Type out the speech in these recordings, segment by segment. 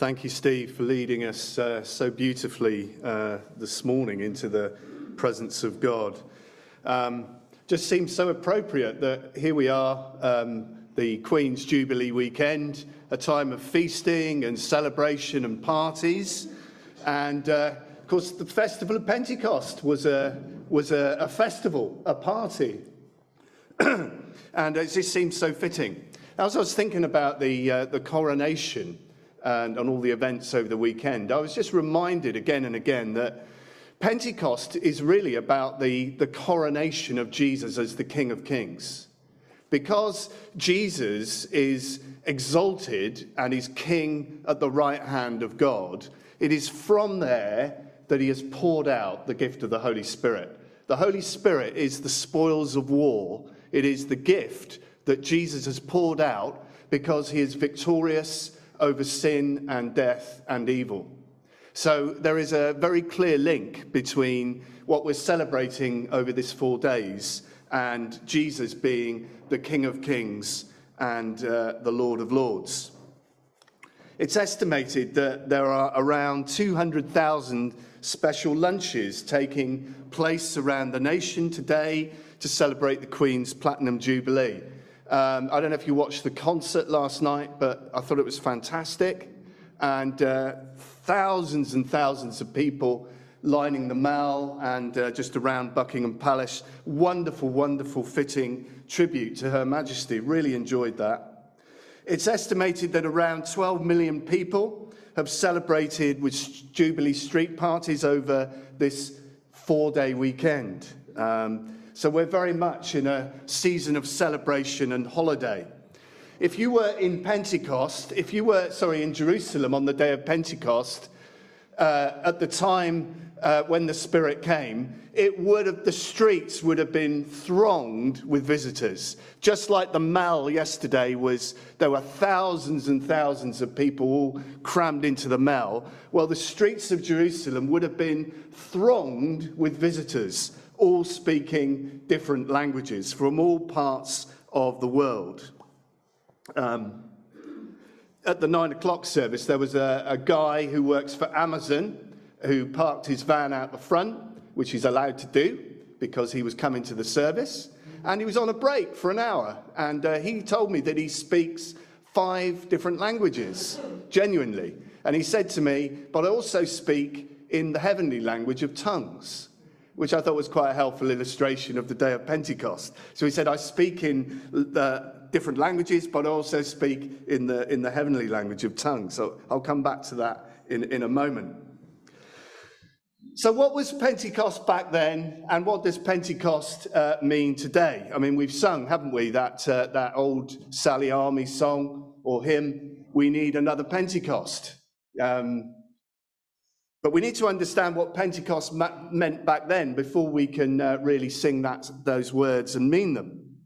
Thank you, Steve, for leading us uh, so beautifully uh, this morning into the presence of God. Um, just seems so appropriate that here we are, um, the Queen's Jubilee weekend, a time of feasting and celebration and parties. And uh, of course, the Festival of Pentecost was a, was a, a festival, a party. and it just seems so fitting. As I was thinking about the, uh, the coronation, and on all the events over the weekend, I was just reminded again and again that Pentecost is really about the, the coronation of Jesus as the King of Kings. Because Jesus is exalted and is King at the right hand of God, it is from there that he has poured out the gift of the Holy Spirit. The Holy Spirit is the spoils of war, it is the gift that Jesus has poured out because he is victorious over sin and death and evil. So there is a very clear link between what we're celebrating over these four days and Jesus being the King of Kings and uh, the Lord of Lords. It's estimated that there are around 200,000 special lunches taking place around the nation today to celebrate the Queen's Platinum Jubilee. Um, I don't know if you watched the concert last night, but I thought it was fantastic. And uh, thousands and thousands of people lining the Mall and uh, just around Buckingham Palace. Wonderful, wonderful, fitting tribute to Her Majesty. Really enjoyed that. It's estimated that around 12 million people have celebrated with Jubilee street parties over this four day weekend. Um, so we're very much in a season of celebration and holiday. If you were in Pentecost, if you were, sorry, in Jerusalem on the day of Pentecost, uh, at the time uh, when the Spirit came, it would have, the streets would have been thronged with visitors. Just like the Mall yesterday was, there were thousands and thousands of people all crammed into the Mall. Well, the streets of Jerusalem would have been thronged with visitors all speaking different languages from all parts of the world. Um, at the nine o'clock service, there was a, a guy who works for Amazon who parked his van out the front, which he's allowed to do because he was coming to the service. And he was on a break for an hour. And uh, he told me that he speaks five different languages, genuinely. And he said to me, But I also speak in the heavenly language of tongues which I thought was quite a helpful illustration of the day of Pentecost. So he said, I speak in the different languages, but also speak in the, in the heavenly language of tongues. So I'll come back to that in, in a moment. So, what was Pentecost back then, and what does Pentecost uh, mean today? I mean, we've sung, haven't we, that, uh, that old Sally Army song or hymn, We Need Another Pentecost. Um, but we need to understand what Pentecost meant back then before we can uh, really sing that, those words and mean them.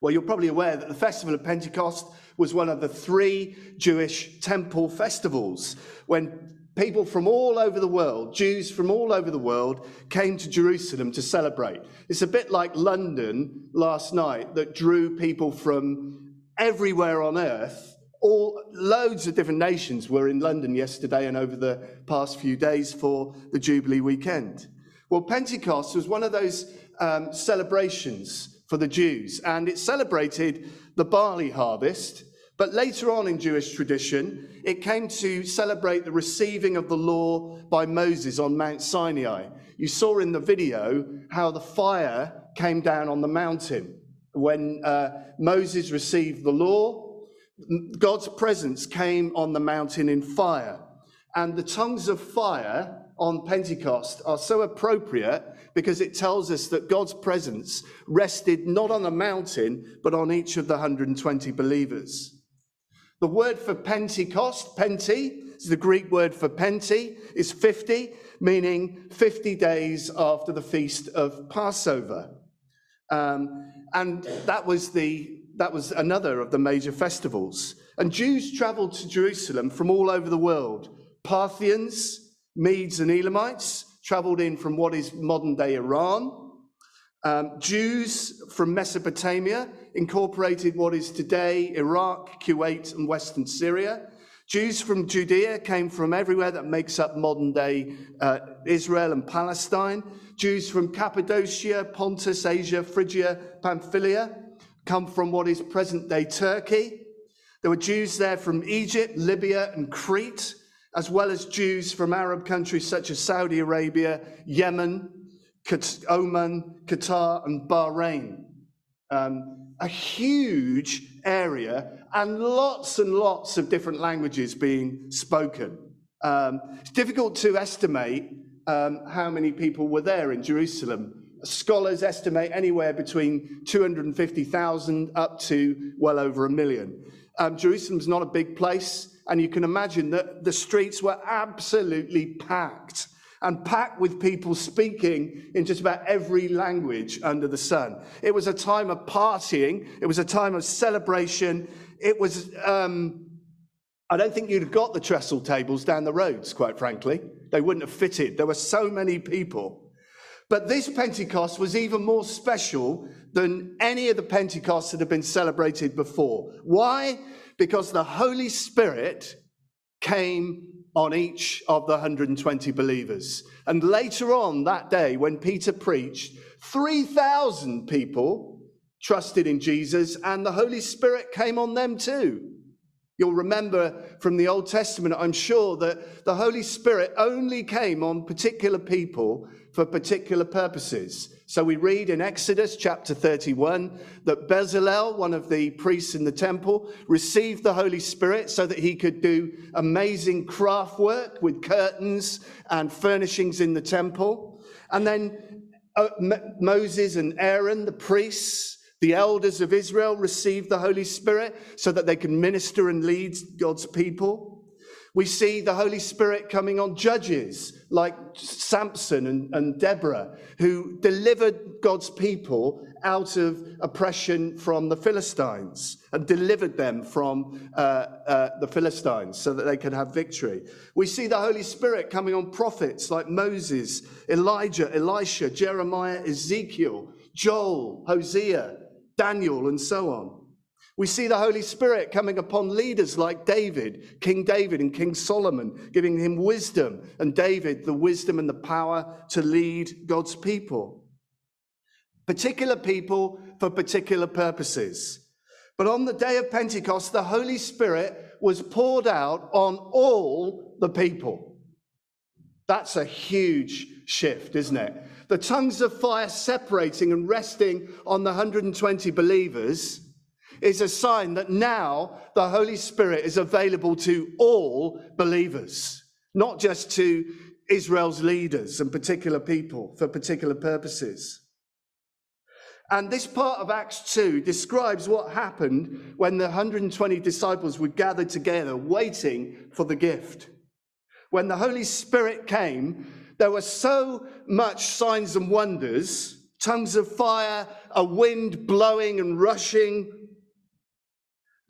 Well, you're probably aware that the Festival of Pentecost was one of the three Jewish temple festivals when people from all over the world, Jews from all over the world, came to Jerusalem to celebrate. It's a bit like London last night that drew people from everywhere on earth all loads of different nations were in London yesterday and over the past few days for the Jubilee weekend. Well, Pentecost was one of those um, celebrations for the Jews, and it celebrated the barley harvest. But later on in Jewish tradition, it came to celebrate the receiving of the law by Moses on Mount Sinai. You saw in the video how the fire came down on the mountain when uh, Moses received the law God's presence came on the mountain in fire. And the tongues of fire on Pentecost are so appropriate because it tells us that God's presence rested not on the mountain, but on each of the 120 believers. The word for Pentecost, Penti, is the Greek word for Penti, is 50, meaning 50 days after the feast of Passover. Um, and that was the that was another of the major festivals. And Jews traveled to Jerusalem from all over the world. Parthians, Medes, and Elamites traveled in from what is modern day Iran. Um, Jews from Mesopotamia incorporated what is today Iraq, Kuwait, and Western Syria. Jews from Judea came from everywhere that makes up modern day uh, Israel and Palestine. Jews from Cappadocia, Pontus, Asia, Phrygia, Pamphylia come from what is present day Turkey. There were Jews there from Egypt, Libya, and Crete, as well as Jews from Arab countries such as Saudi Arabia, Yemen, Oman, Qatar, and Bahrain. Um, a huge area and lots and lots of different languages being spoken. Um, it's difficult to estimate um, how many people were there in Jerusalem. Scholars estimate anywhere between 250,000 up to well over a million. Um, Jerusalem's not a big place, and you can imagine that the streets were absolutely packed and packed with people speaking in just about every language under the sun. It was a time of partying, it was a time of celebration. It was, um, I don't think you'd have got the trestle tables down the roads, quite frankly. They wouldn't have fitted. There were so many people. But this Pentecost was even more special than any of the Pentecosts that have been celebrated before. Why? Because the Holy Spirit came on each of the 120 believers. And later on that day, when Peter preached, 3,000 people trusted in Jesus, and the Holy Spirit came on them too. You'll remember from the Old Testament, I'm sure, that the Holy Spirit only came on particular people for particular purposes. So we read in Exodus chapter 31 that Bezalel, one of the priests in the temple, received the Holy Spirit so that he could do amazing craft work with curtains and furnishings in the temple. And then uh, Moses and Aaron, the priests, the elders of Israel, received the Holy Spirit so that they could minister and lead God's people. We see the Holy Spirit coming on judges like Samson and, and Deborah, who delivered God's people out of oppression from the Philistines and delivered them from uh, uh, the Philistines so that they could have victory. We see the Holy Spirit coming on prophets like Moses, Elijah, Elisha, Jeremiah, Ezekiel, Joel, Hosea, Daniel, and so on. We see the Holy Spirit coming upon leaders like David, King David and King Solomon, giving him wisdom, and David the wisdom and the power to lead God's people. Particular people for particular purposes. But on the day of Pentecost, the Holy Spirit was poured out on all the people. That's a huge shift, isn't it? The tongues of fire separating and resting on the 120 believers is a sign that now the Holy Spirit is available to all believers, not just to Israel's leaders and particular people for particular purposes. And this part of Acts 2 describes what happened when the 120 disciples were gathered together waiting for the gift. When the Holy Spirit came, there were so much signs and wonders tongues of fire, a wind blowing and rushing,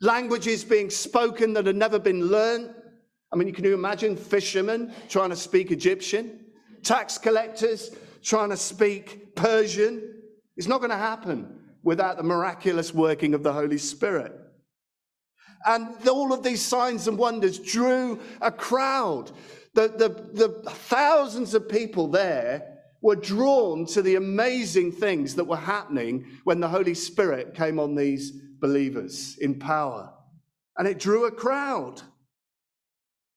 languages being spoken that had never been learned. I mean, can you imagine fishermen trying to speak Egyptian, tax collectors trying to speak Persian? It's not going to happen without the miraculous working of the Holy Spirit. And all of these signs and wonders drew a crowd. The, the, the thousands of people there were drawn to the amazing things that were happening when the Holy Spirit came on these believers in power. And it drew a crowd.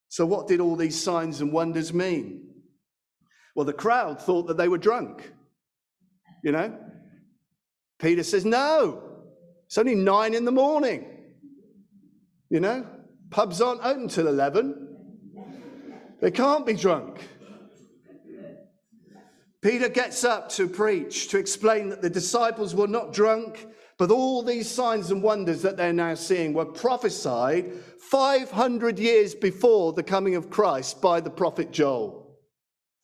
So, what did all these signs and wonders mean? Well, the crowd thought that they were drunk. You know? Peter says, No, it's only nine in the morning. You know? Pubs aren't open till 11. They can't be drunk. Peter gets up to preach, to explain that the disciples were not drunk, but all these signs and wonders that they're now seeing were prophesied 500 years before the coming of Christ by the prophet Joel.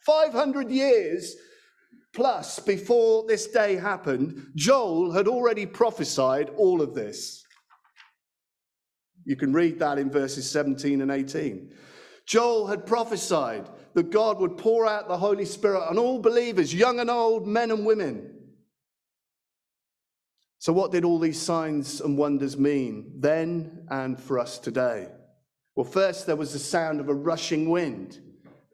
500 years plus before this day happened, Joel had already prophesied all of this. You can read that in verses 17 and 18. Joel had prophesied that God would pour out the Holy Spirit on all believers, young and old, men and women. So, what did all these signs and wonders mean then and for us today? Well, first there was the sound of a rushing wind,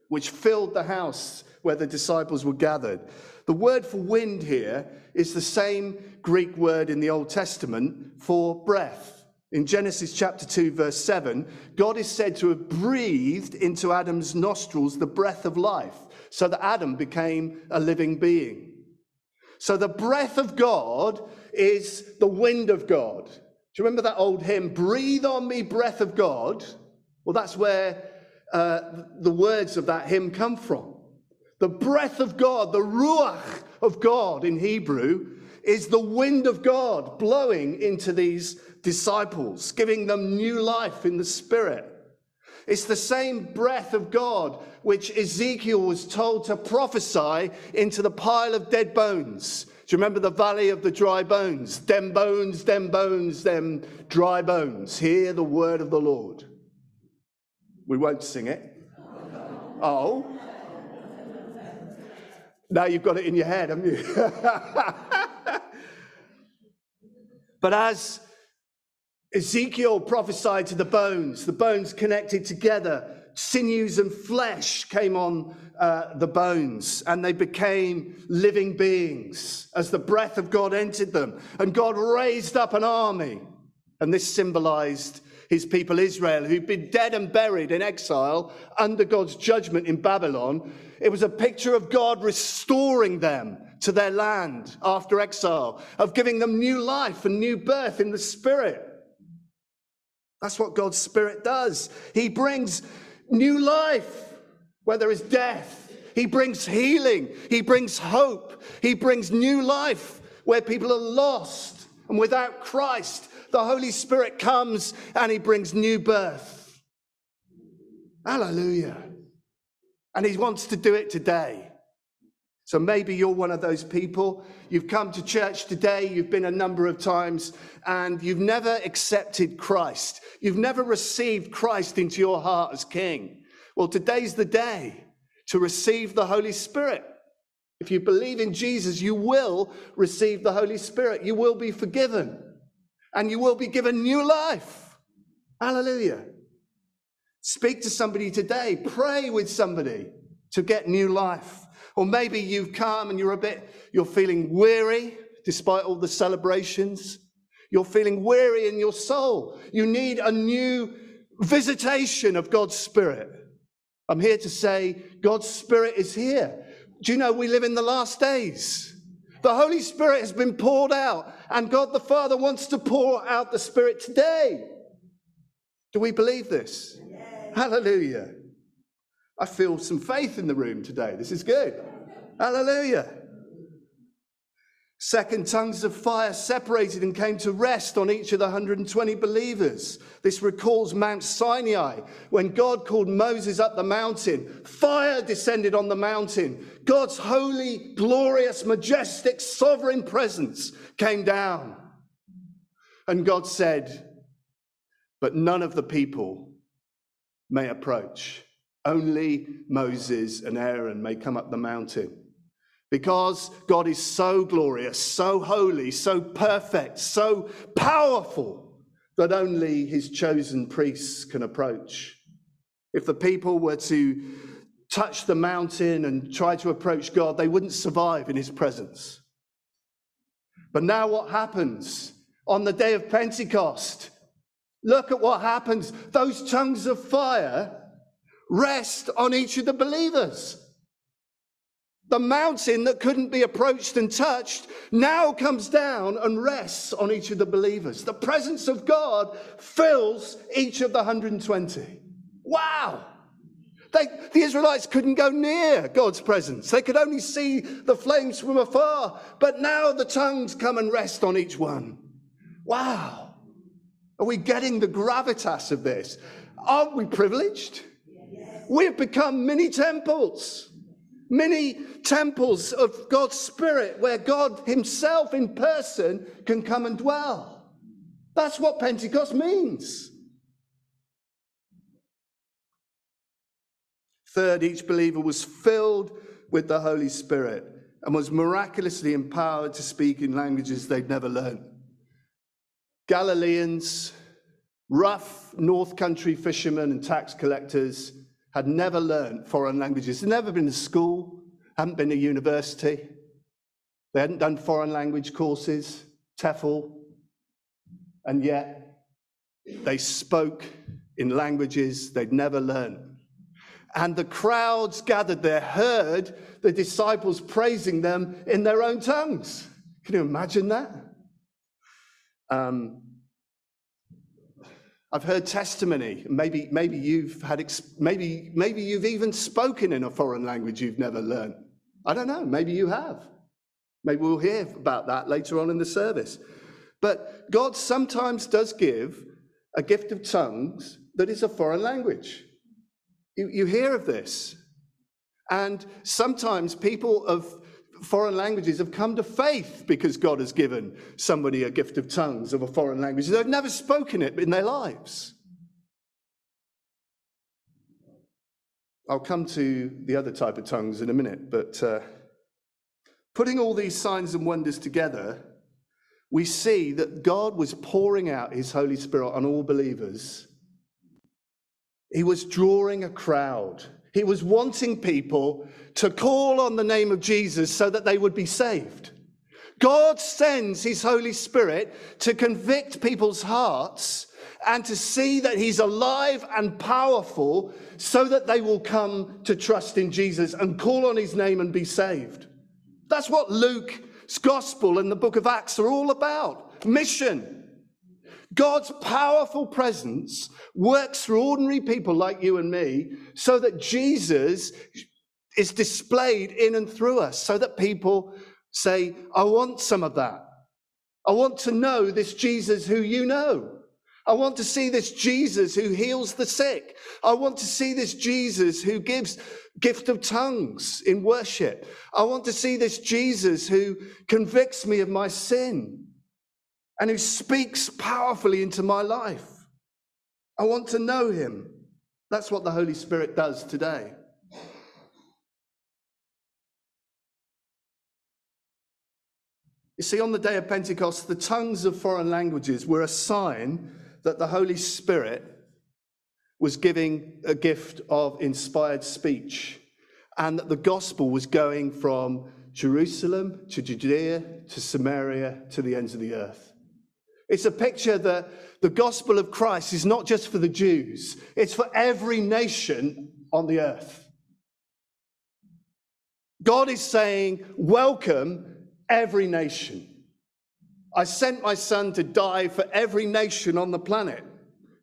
which filled the house where the disciples were gathered. The word for wind here is the same Greek word in the Old Testament for breath. In Genesis chapter 2, verse 7, God is said to have breathed into Adam's nostrils the breath of life, so that Adam became a living being. So the breath of God is the wind of God. Do you remember that old hymn, Breathe on me, breath of God? Well, that's where uh, the words of that hymn come from. The breath of God, the ruach of God in Hebrew, is the wind of God blowing into these disciples, giving them new life in the Spirit. It's the same breath of God which Ezekiel was told to prophesy into the pile of dead bones. Do you remember the valley of the dry bones? Them bones, them bones, them dry bones. Hear the word of the Lord. We won't sing it. Oh. Now you've got it in your head, haven't you? but as Ezekiel prophesied to the bones, the bones connected together, sinews and flesh came on uh, the bones, and they became living beings as the breath of God entered them. And God raised up an army. And this symbolized his people Israel, who'd been dead and buried in exile under God's judgment in Babylon. It was a picture of God restoring them to their land after exile, of giving them new life and new birth in the Spirit. That's what God's Spirit does. He brings new life where there is death. He brings healing. He brings hope. He brings new life where people are lost and without Christ the Holy Spirit comes and he brings new birth. Hallelujah. And he wants to do it today. So maybe you're one of those people. You've come to church today, you've been a number of times, and you've never accepted Christ. You've never received Christ into your heart as King. Well, today's the day to receive the Holy Spirit. If you believe in Jesus, you will receive the Holy Spirit. You will be forgiven and you will be given new life. Hallelujah. Speak to somebody today, pray with somebody to get new life. Or maybe you've come and you're a bit, you're feeling weary despite all the celebrations. You're feeling weary in your soul. You need a new visitation of God's Spirit. I'm here to say God's Spirit is here. Do you know we live in the last days? The Holy Spirit has been poured out, and God the Father wants to pour out the Spirit today. Do we believe this? Yes. Hallelujah. I feel some faith in the room today. This is good. Hallelujah. Second tongues of fire separated and came to rest on each of the 120 believers. This recalls Mount Sinai when God called Moses up the mountain. Fire descended on the mountain. God's holy, glorious, majestic, sovereign presence came down. And God said, But none of the people may approach. Only Moses and Aaron may come up the mountain. Because God is so glorious, so holy, so perfect, so powerful that only his chosen priests can approach. If the people were to touch the mountain and try to approach God, they wouldn't survive in his presence. But now, what happens on the day of Pentecost? Look at what happens. Those tongues of fire rest on each of the believers. The mountain that couldn't be approached and touched now comes down and rests on each of the believers. The presence of God fills each of the 120. Wow! They, the Israelites couldn't go near God's presence. They could only see the flames from afar. But now the tongues come and rest on each one. Wow. Are we getting the gravitas of this? Aren't we privileged? We've become mini temples many temples of God's Spirit where God Himself in person can come and dwell. That's what Pentecost means. Third, each believer was filled with the Holy Spirit and was miraculously empowered to speak in languages they'd never learned. Galileans, rough North Country fishermen and tax collectors had never learned foreign languages. They'd never been to school, hadn't been to university. They hadn't done foreign language courses, TEFL, and yet they spoke in languages they'd never learned. And the crowds gathered there heard the disciples praising them in their own tongues. Can you imagine that? Um, I've heard testimony. Maybe, maybe you've had, maybe, maybe you've even spoken in a foreign language you've never learned. I don't know. Maybe you have. Maybe we'll hear about that later on in the service. But God sometimes does give a gift of tongues that is a foreign language. You, you hear of this. And sometimes people of foreign languages have come to faith because God has given somebody a gift of tongues of a foreign language. They've never spoken it in their lives. I'll come to the other type of tongues in a minute, but uh, putting all these signs and wonders together, we see that God was pouring out his Holy Spirit on all believers. He was drawing a crowd. He was wanting people to call on the name of Jesus so that they would be saved. God sends his Holy Spirit to convict people's hearts and to see that he's alive and powerful so that they will come to trust in Jesus and call on his name and be saved. That's what Luke's gospel and the book of Acts are all about mission. God's powerful presence works through ordinary people like you and me so that Jesus is displayed in and through us, so that people say, I want some of that. I want to know this Jesus who you know. I want to see this Jesus who heals the sick. I want to see this Jesus who gives gift of tongues in worship. I want to see this Jesus who convicts me of my sin and who speaks powerfully into my life. I want to know him. That's what the Holy Spirit does today. You see, on the day of Pentecost, the tongues of foreign languages were a sign that the Holy Spirit was giving a gift of inspired speech and that the gospel was going from Jerusalem to Judea to Samaria to the ends of the earth. It's a picture that the gospel of Christ is not just for the Jews, it's for every nation on the earth. God is saying, Welcome every nation. I sent my son to die for every nation on the planet.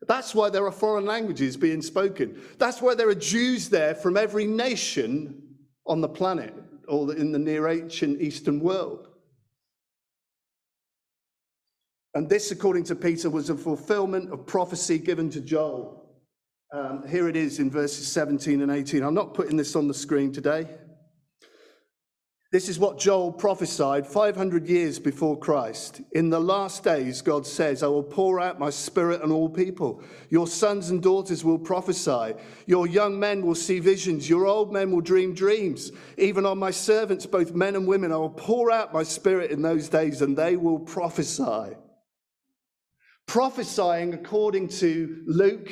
That's why there are foreign languages being spoken. That's why there are Jews there from every nation on the planet or in the near ancient Eastern world. And this, according to Peter, was a fulfillment of prophecy given to Joel. Um, here it is in verses 17 and 18. I'm not putting this on the screen today. This is what Joel prophesied 500 years before Christ. In the last days, God says, I will pour out my spirit on all people. Your sons and daughters will prophesy. Your young men will see visions. Your old men will dream dreams. Even on my servants, both men and women, I will pour out my spirit in those days, and they will prophesy. Prophesying, according to Luke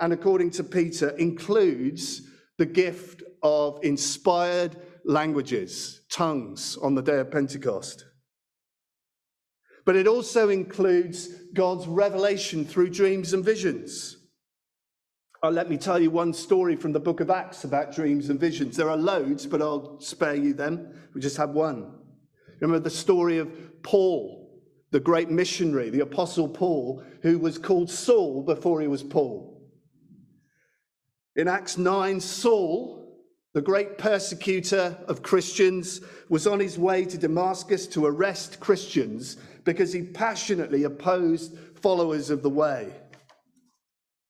and according to Peter, includes the gift of inspired languages, tongues on the day of Pentecost. But it also includes God's revelation through dreams and visions. Oh, let me tell you one story from the book of Acts about dreams and visions. There are loads, but I'll spare you them. We just have one. Remember the story of Paul the great missionary, the Apostle Paul, who was called Saul before he was Paul. In Acts 9, Saul, the great persecutor of Christians, was on his way to Damascus to arrest Christians because he passionately opposed followers of the way.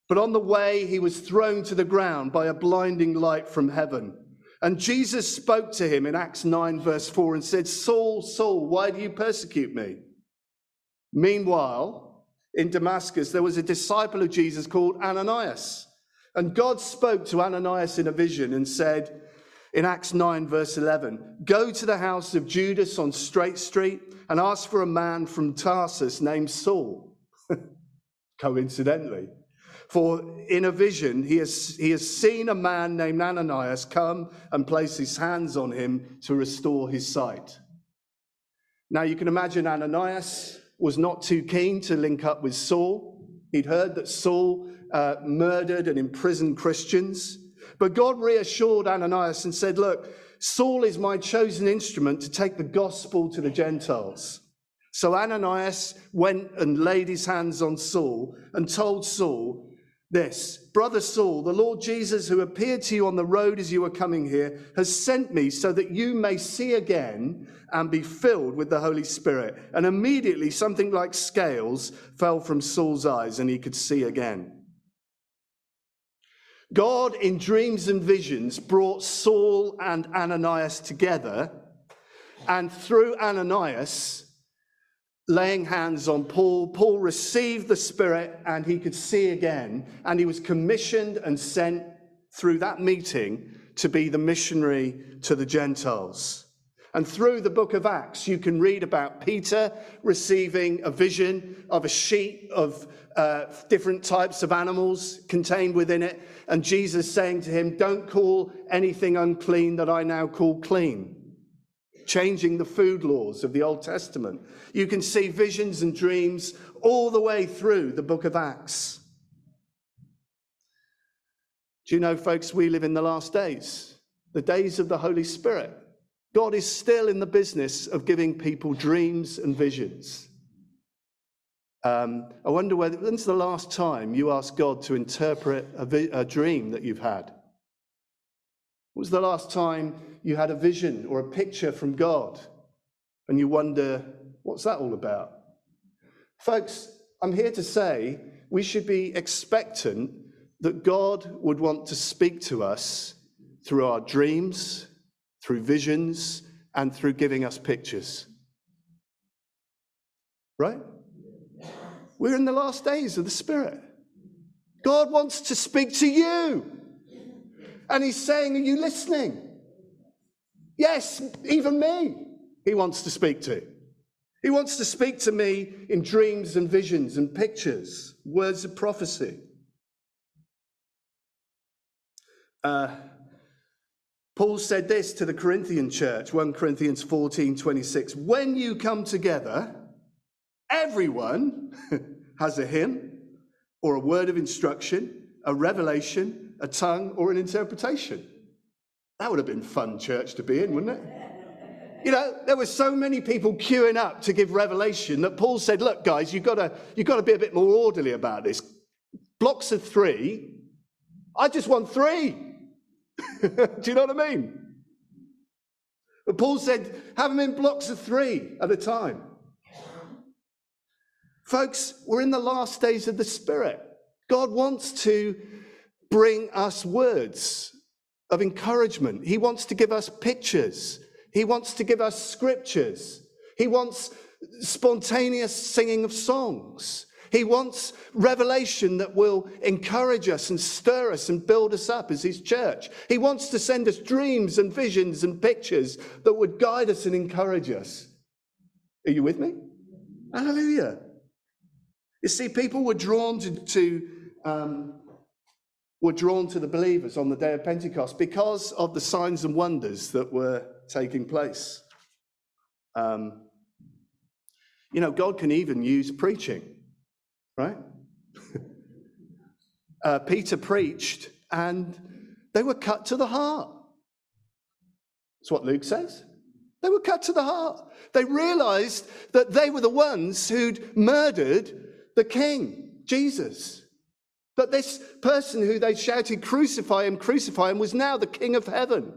But on the way, he was thrown to the ground by a blinding light from heaven. And Jesus spoke to him in Acts 9, verse 4, and said, Saul, Saul, why do you persecute me? Meanwhile, in Damascus, there was a disciple of Jesus called Ananias. And God spoke to Ananias in a vision and said, in Acts 9, verse 11, go to the house of Judas on Straight Street and ask for a man from Tarsus named Saul. coincidentally. For in a vision, he has, he has seen a man named Ananias come and place his hands on him to restore his sight. Now, you can imagine Ananias was not too keen to link up with Saul. He'd heard that Saul uh, murdered and imprisoned Christians. But God reassured Ananias and said, Look, Saul is my chosen instrument to take the gospel to the Gentiles. So Ananias went and laid his hands on Saul and told Saul, this Brother Saul, the Lord Jesus, who appeared to you on the road as you were coming here, has sent me so that you may see again and be filled with the Holy Spirit. And immediately something like scales fell from Saul's eyes and he could see again. God, in dreams and visions, brought Saul and Ananias together. And through Ananias, laying hands on Paul. Paul received the Spirit and he could see again. And he was commissioned and sent through that meeting to be the missionary to the Gentiles. And through the book of Acts, you can read about Peter receiving a vision of a sheet of uh, different types of animals contained within it, and Jesus saying to him, Don't call anything unclean that I now call clean changing the food laws of the Old Testament. You can see visions and dreams all the way through the book of Acts. Do you know, folks, we live in the last days, the days of the Holy Spirit. God is still in the business of giving people dreams and visions. Um, I wonder whether, when's the last time you asked God to interpret a, vi- a dream that you've had? When was the last time you had a vision or a picture from God and you wonder, what's that all about? Folks, I'm here to say we should be expectant that God would want to speak to us through our dreams, through visions, and through giving us pictures. Right? We're in the last days of the Spirit. God wants to speak to you. And He's saying, Are you listening? Yes, even me, he wants to speak to. He wants to speak to me in dreams and visions and pictures, words of prophecy. Uh, Paul said this to the Corinthian church, 1 Corinthians 14 26. When you come together, everyone has a hymn or a word of instruction, a revelation, a tongue, or an interpretation. That would have been fun church to be in, wouldn't it? You know, there were so many people queuing up to give revelation that Paul said, Look, guys, you've got to, you've got to be a bit more orderly about this. Blocks of three. I just want three. Do you know what I mean? But Paul said, Have them in blocks of three at a time. Folks, we're in the last days of the Spirit. God wants to bring us words of encouragement. He wants to give us pictures. He wants to give us scriptures. He wants spontaneous singing of songs. He wants revelation that will encourage us and stir us and build us up as His church. He wants to send us dreams and visions and pictures that would guide us and encourage us. Are you with me? Hallelujah. You see, people were drawn to, to um, were drawn to the believers on the day of Pentecost because of the signs and wonders that were taking place. Um, you know, God can even use preaching, right? uh, Peter preached and they were cut to the heart. That's what Luke says. They were cut to the heart. They realized that they were the ones who'd murdered the king, Jesus. But this person who they shouted, Crucify him, crucify him, was now the King of heaven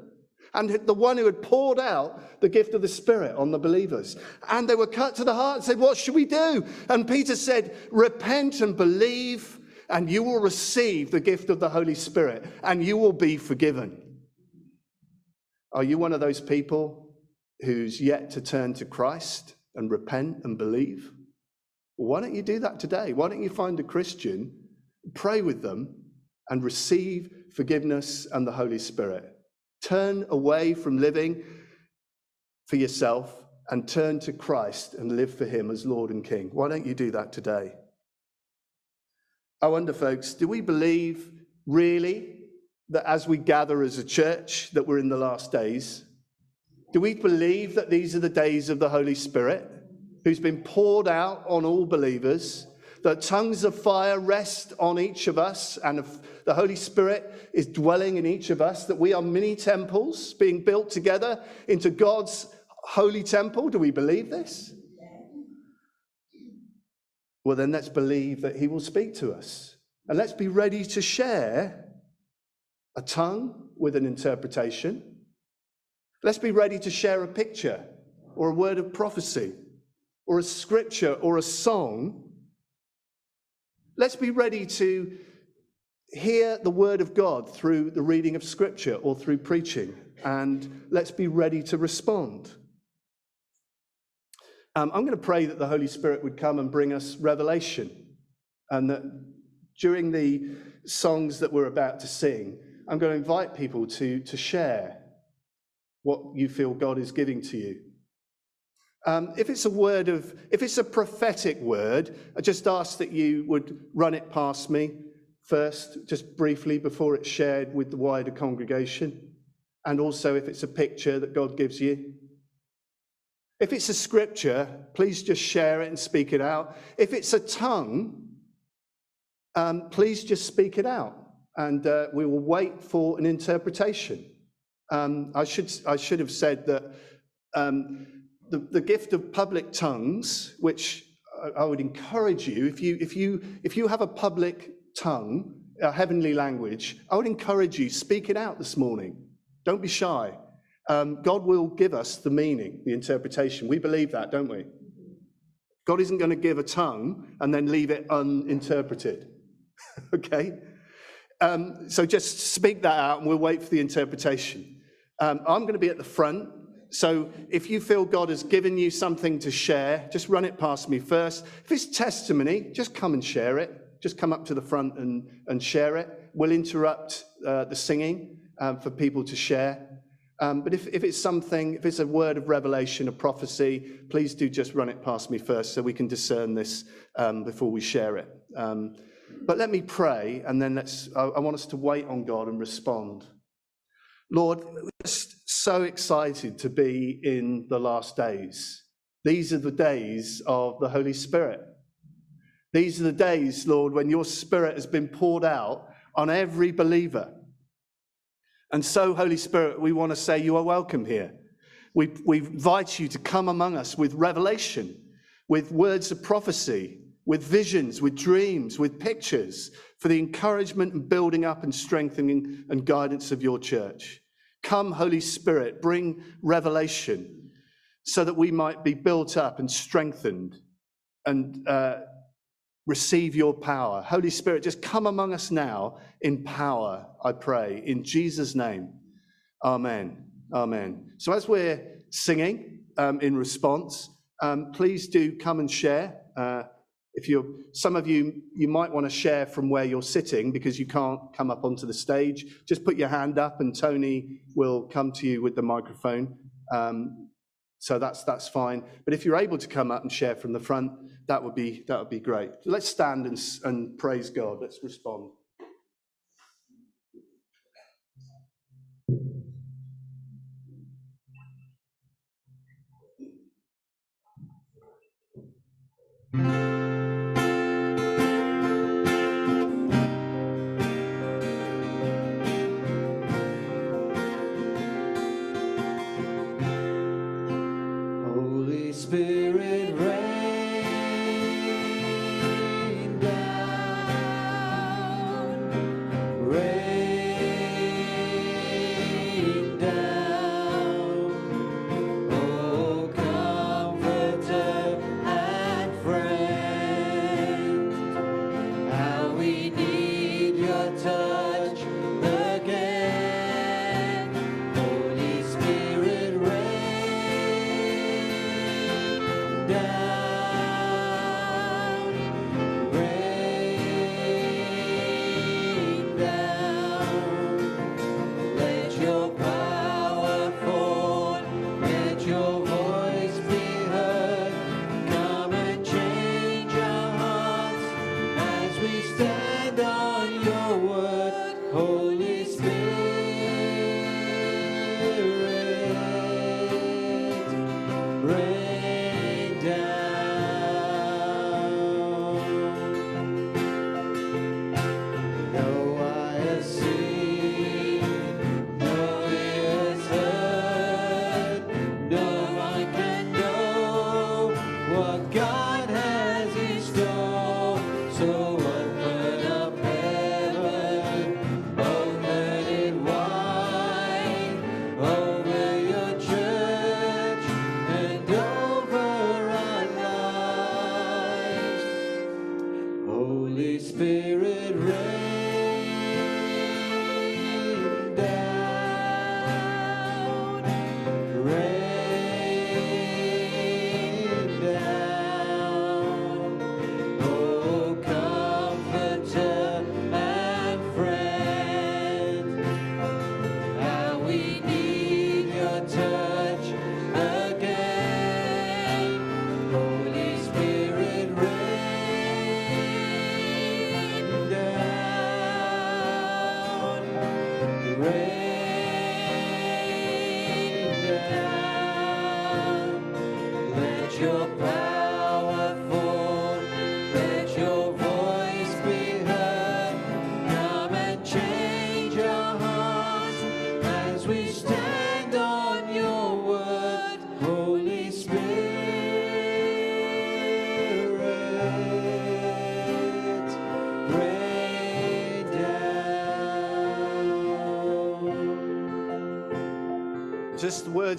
and the one who had poured out the gift of the Spirit on the believers. And they were cut to the heart and said, What should we do? And Peter said, Repent and believe, and you will receive the gift of the Holy Spirit, and you will be forgiven. Are you one of those people who's yet to turn to Christ and repent and believe? Why don't you do that today? Why don't you find a Christian? Pray with them, and receive forgiveness and the Holy Spirit. Turn away from living for yourself and turn to Christ and live for Him as Lord and King. Why don't you do that today? I wonder, folks, do we believe really that as we gather as a church that we're in the last days? Do we believe that these are the days of the Holy Spirit who's been poured out on all believers? That tongues of fire rest on each of us and the Holy Spirit is dwelling in each of us, that we are mini temples being built together into God's holy temple. Do we believe this? Well, then let's believe that He will speak to us. And let's be ready to share a tongue with an interpretation. Let's be ready to share a picture or a word of prophecy or a scripture or a song. Let's be ready to hear the word of God through the reading of scripture or through preaching. And let's be ready to respond. Um, I'm going to pray that the Holy Spirit would come and bring us revelation. And that during the songs that we're about to sing, I'm going to invite people to, to share what you feel God is giving to you. Um, if it's a word of, if it's a prophetic word, I just ask that you would run it past me first, just briefly, before it's shared with the wider congregation. And also, if it's a picture that God gives you, if it's a scripture, please just share it and speak it out. If it's a tongue, um, please just speak it out. And uh, we will wait for an interpretation. Um, I, should, I should have said that um, the, the gift of public tongues, which I, would encourage you, if you, if, you, if you have a public tongue, a heavenly language, I would encourage you, speak it out this morning. Don't be shy um, God will give us the meaning, the interpretation. We believe that, don't we? God isn't going to give a tongue and then leave it uninterpreted. okay? Um, so just speak that out and we'll wait for the interpretation. Um, I'm going to be at the front. So if you feel God has given you something to share, just run it past me first. If it's testimony, just come and share it. Just come up to the front and, and share it. We'll interrupt uh, the singing um, for people to share. Um, but if, if it's something, if it's a word of revelation, a prophecy, please do just run it past me first so we can discern this um, before we share it. Um, but let me pray, and then let's, I, I, want us to wait on God and respond. Lord, just so excited to be in the last days. These are the days of the Holy Spirit. These are the days, Lord, when your Spirit has been poured out on every believer. And so, Holy Spirit, we want to say you are welcome here. We, we invite you to come among us with revelation, with words of prophecy, with visions, with dreams, with pictures for the encouragement and building up and strengthening and guidance of your church. Come, Holy Spirit, bring revelation so that we might be built up and strengthened and uh, receive your power. Holy Spirit, just come among us now in power, I pray, in Jesus' name. Amen. Amen. So, as we're singing um, in response, um, please do come and share. Uh, if you're, some of you, you might want to share from where you're sitting because you can't come up onto the stage. Just put your hand up and Tony will come to you with the microphone. Um, so that's, that's fine. But if you're able to come up and share from the front, that would be, that would be great. Let's stand and, and praise God. Let's respond. Spirit, rain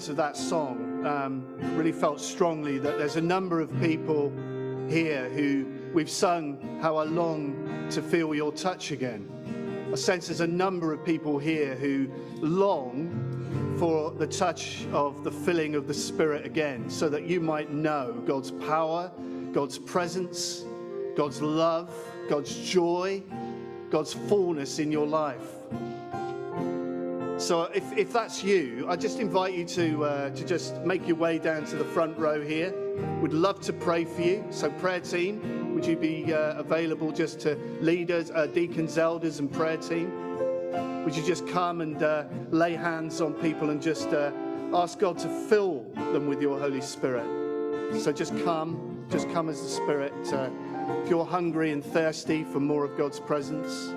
of that song um, really felt strongly that there's a number of people here who we've sung how I long to feel your touch again. I sense there's a number of people here who long for the touch of the filling of the Spirit again, so that you might know God's power, God's presence, God's love, God's joy, God's fullness in your life. So if, if that's you, I just invite you to, uh, to just make your way down to the front row here. We'd love to pray for you. So prayer team, would you be uh, available just to leaders, uh, deacons, elders and prayer team? Would you just come and uh, lay hands on people and just uh, ask God to fill them with your Holy Spirit? So just come, just come as the Spirit. Uh, if you're hungry and thirsty for more of God's presence,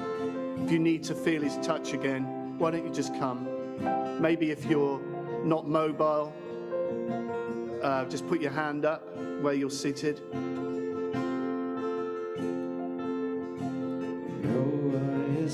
if you need to feel His touch again, why don't you just come? Maybe if you're not mobile, uh, just put your hand up where you're seated. No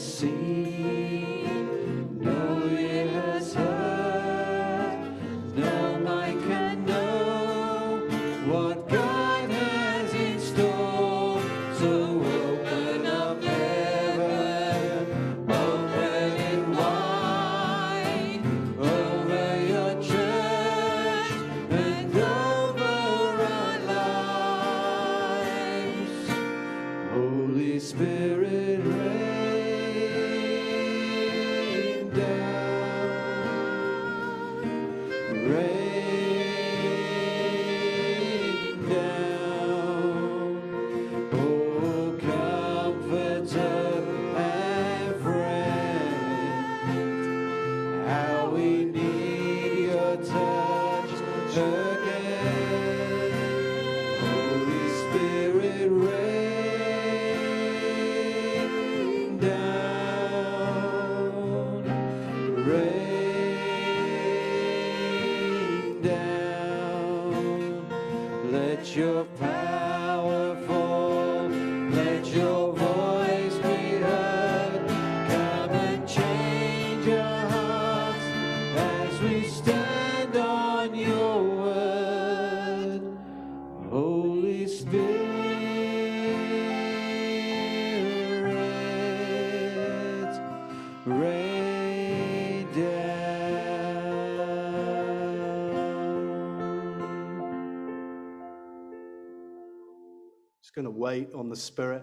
On the Spirit.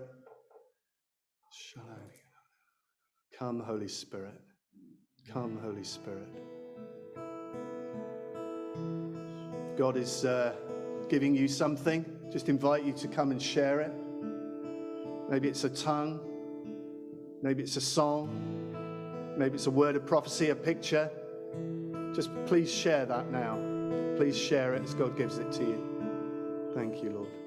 Come, Holy Spirit. Come, Holy Spirit. God is uh, giving you something. Just invite you to come and share it. Maybe it's a tongue. Maybe it's a song. maybe it's a word of prophecy, a picture. Just please share that now. Please share it as God gives it to you. Thank you, Lord.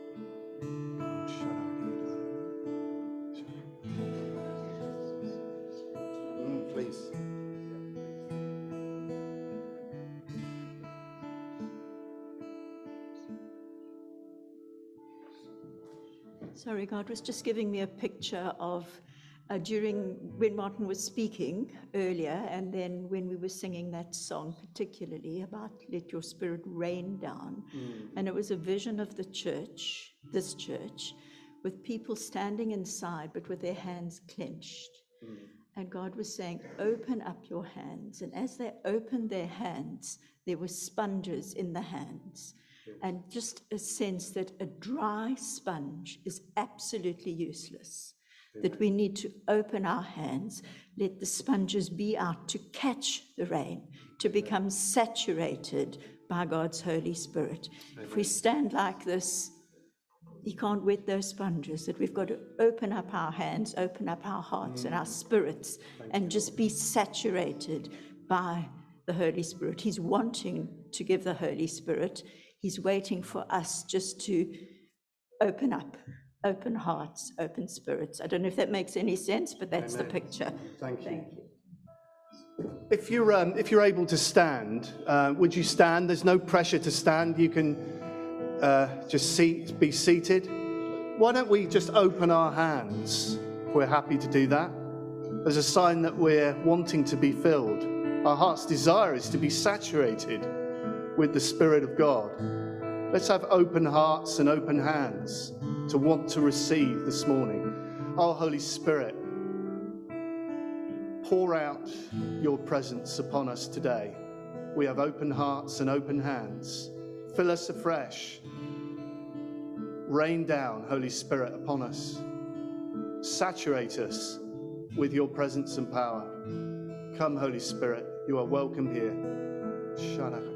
God was just giving me a picture of uh, during when Martin was speaking earlier, and then when we were singing that song, particularly about let your spirit rain down. And it was a vision of the church, this church, with people standing inside but with their hands clenched. And God was saying, Open up your hands. And as they opened their hands, there were sponges in the hands. And just a sense that a dry sponge is absolutely useless. That we need to open our hands, let the sponges be out to catch the rain, to become saturated by God's Holy Spirit. If we stand like this, you can't wet those sponges, that we've got to open up our hands, open up our hearts and our spirits, and just be saturated by the Holy Spirit. He's wanting to give the Holy Spirit, He's waiting for us just to open up, open hearts, open spirits. I don't know if that makes any sense, but that's the picture. Thank you. Thank you. If you're, um, if you're able to stand, uh, would you stand? There's no pressure to stand. You can uh, just seat, be seated. Why don't we just open our hands? We're happy to do that as a sign that we're wanting to be filled. Our heart's desire is to be saturated with the Spirit of God. Let's have open hearts and open hands to want to receive this morning. Our Holy Spirit, pour out your presence upon us today. We have open hearts and open hands. Fill us afresh. Rain down, Holy Spirit, upon us. Saturate us with your presence and power. Come, Holy Spirit, you are welcome here. There's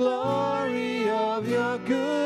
Glory of your goodness.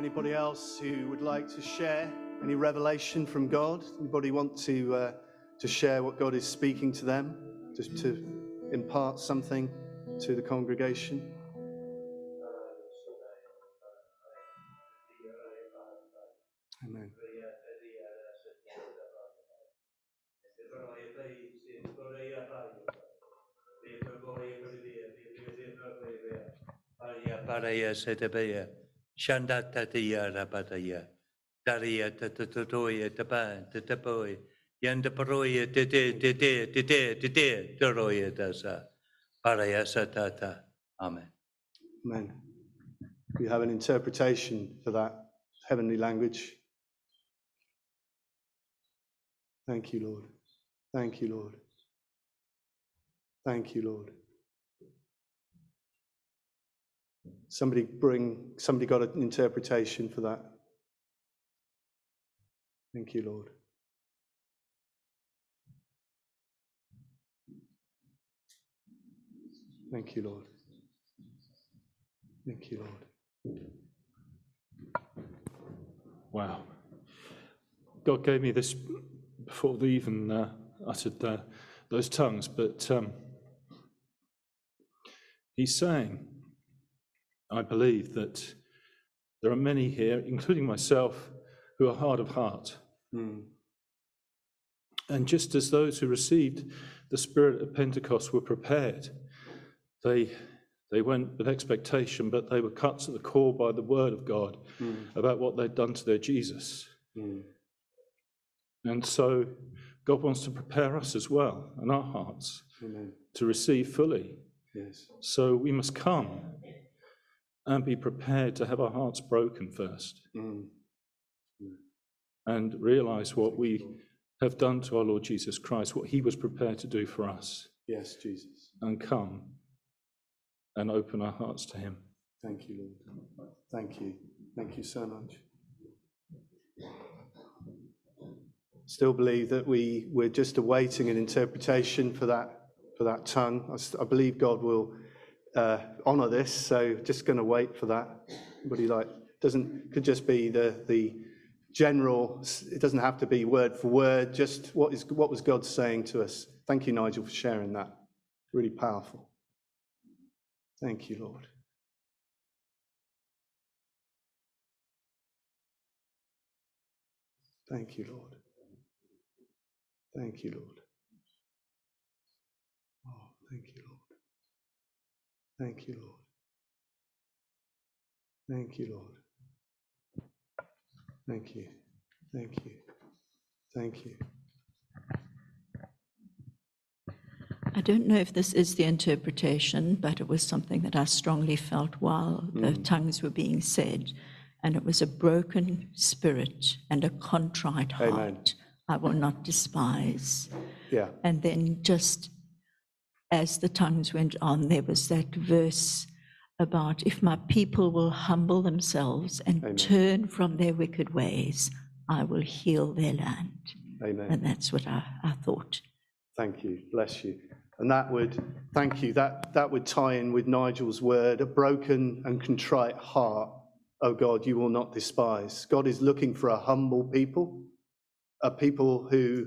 Anybody else who would like to share any revelation from God? Anybody want to uh, to share what God is speaking to them, just to impart something to the congregation? Amen. Setabaya, Shanda Tatia Rabadaya, Daria Tatatoya Tapan, Tatapoy, Yanda Paroya Tete, Tete, Tete, Tete, Toroya Dasa, Paraya Satata. Amen. Amen. You have an interpretation for that heavenly language. Thank you, Lord. Thank you, Lord. Thank you, Lord. Somebody bring, somebody got an interpretation for that. Thank you, Lord. Thank you, Lord. Thank you, Lord. Wow. God gave me this before they even uh, uttered those tongues, but um, He's saying, I believe that there are many here, including myself, who are hard of heart. Mm. And just as those who received the Spirit of Pentecost were prepared, they, they went with expectation, but they were cut to the core by the Word of God Mm. about what they'd done to their Jesus. Mm. And so God wants to prepare us as well in our hearts Amen. to receive fully. Yes. So we must come and be prepared to have our hearts broken first Mm. and realize what we have done to our Lord Jesus Christ, what he was prepared to do for us, Yes, Jesus. and come and open our hearts to him. Thank you, Lord. Thank you. Thank you so much. Still believe that we, we're just awaiting an interpretation for that, for that tongue. I believe God will uh, honor this, so just going to wait for that. Anybody like, doesn't, could just be the, the general, it doesn't have to be word for word, just what is, what was God saying to us. Thank you, Nigel, for sharing that. Really powerful. Thank you, Lord. Thank you, Lord. Thank you, Lord. Oh, thank you, Lord. Thank you, Lord. Thank you, Lord. Thank you. Thank you. Thank you. I don't know if this is the interpretation, but it was something that I strongly felt while the hmm. tongues were being said. And it was a broken spirit and a contrite Amen. heart I will not despise. Yeah. And then just as the tongues went on, there was that verse about if my people will humble themselves and Amen. turn from their wicked ways, I will heal their land. Amen. And that's what I, I thought. Thank you. Bless you. And that would, thank you, that, that would tie in with Nigel's word, a broken and contrite heart, oh God, you will not despise. God is looking for a humble people, a people who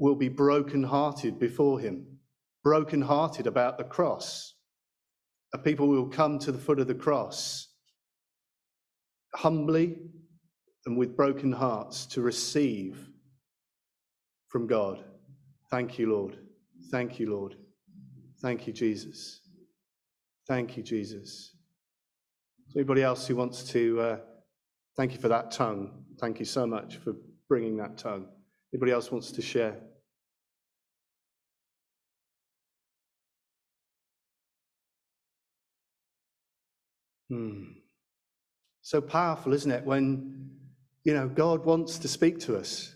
will be broken-hearted before him, broken-hearted about the cross, a people who will come to the foot of the cross humbly and with broken hearts to receive from God. Thank you, Lord. Thank you, Lord. Thank you, Jesus. Thank you, Jesus. Anybody else who wants to uh, thank you for that tongue? Thank you so much for bringing that tongue. Anybody else wants to share? Hmm. So powerful, isn't it? When, you know, God wants to speak to us.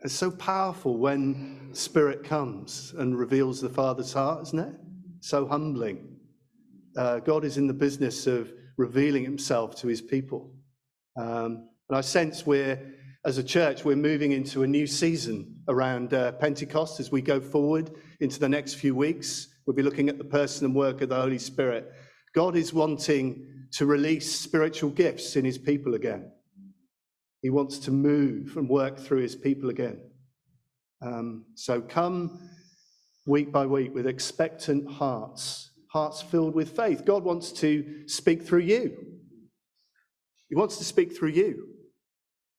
It's so powerful when Spirit comes and reveals the Father's heart, isn't it? So humbling. Uh, God is in the business of revealing himself to his people. Um, and I sense we're, as a church, we're moving into a new season around uh, Pentecost as we go forward into the next few weeks. We'll be looking at the person and work of the Holy Spirit. God is wanting to release spiritual gifts in his people again. He wants to move and work through his people again. Um, so come week by week with expectant hearts, hearts filled with faith. God wants to speak through you. He wants to speak through you.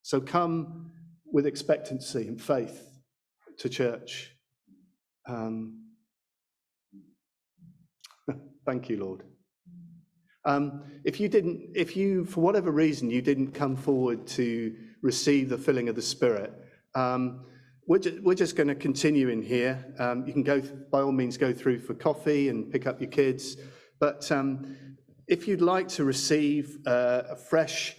So come with expectancy and faith to church. Um, thank you, Lord. Um, if you didn't, if you, for whatever reason, you didn't come forward to receive the filling of the Spirit, um, we're, ju- we're just going to continue in here. Um, you can go, by all means, go through for coffee and pick up your kids. But um, if you'd like to receive uh, a fresh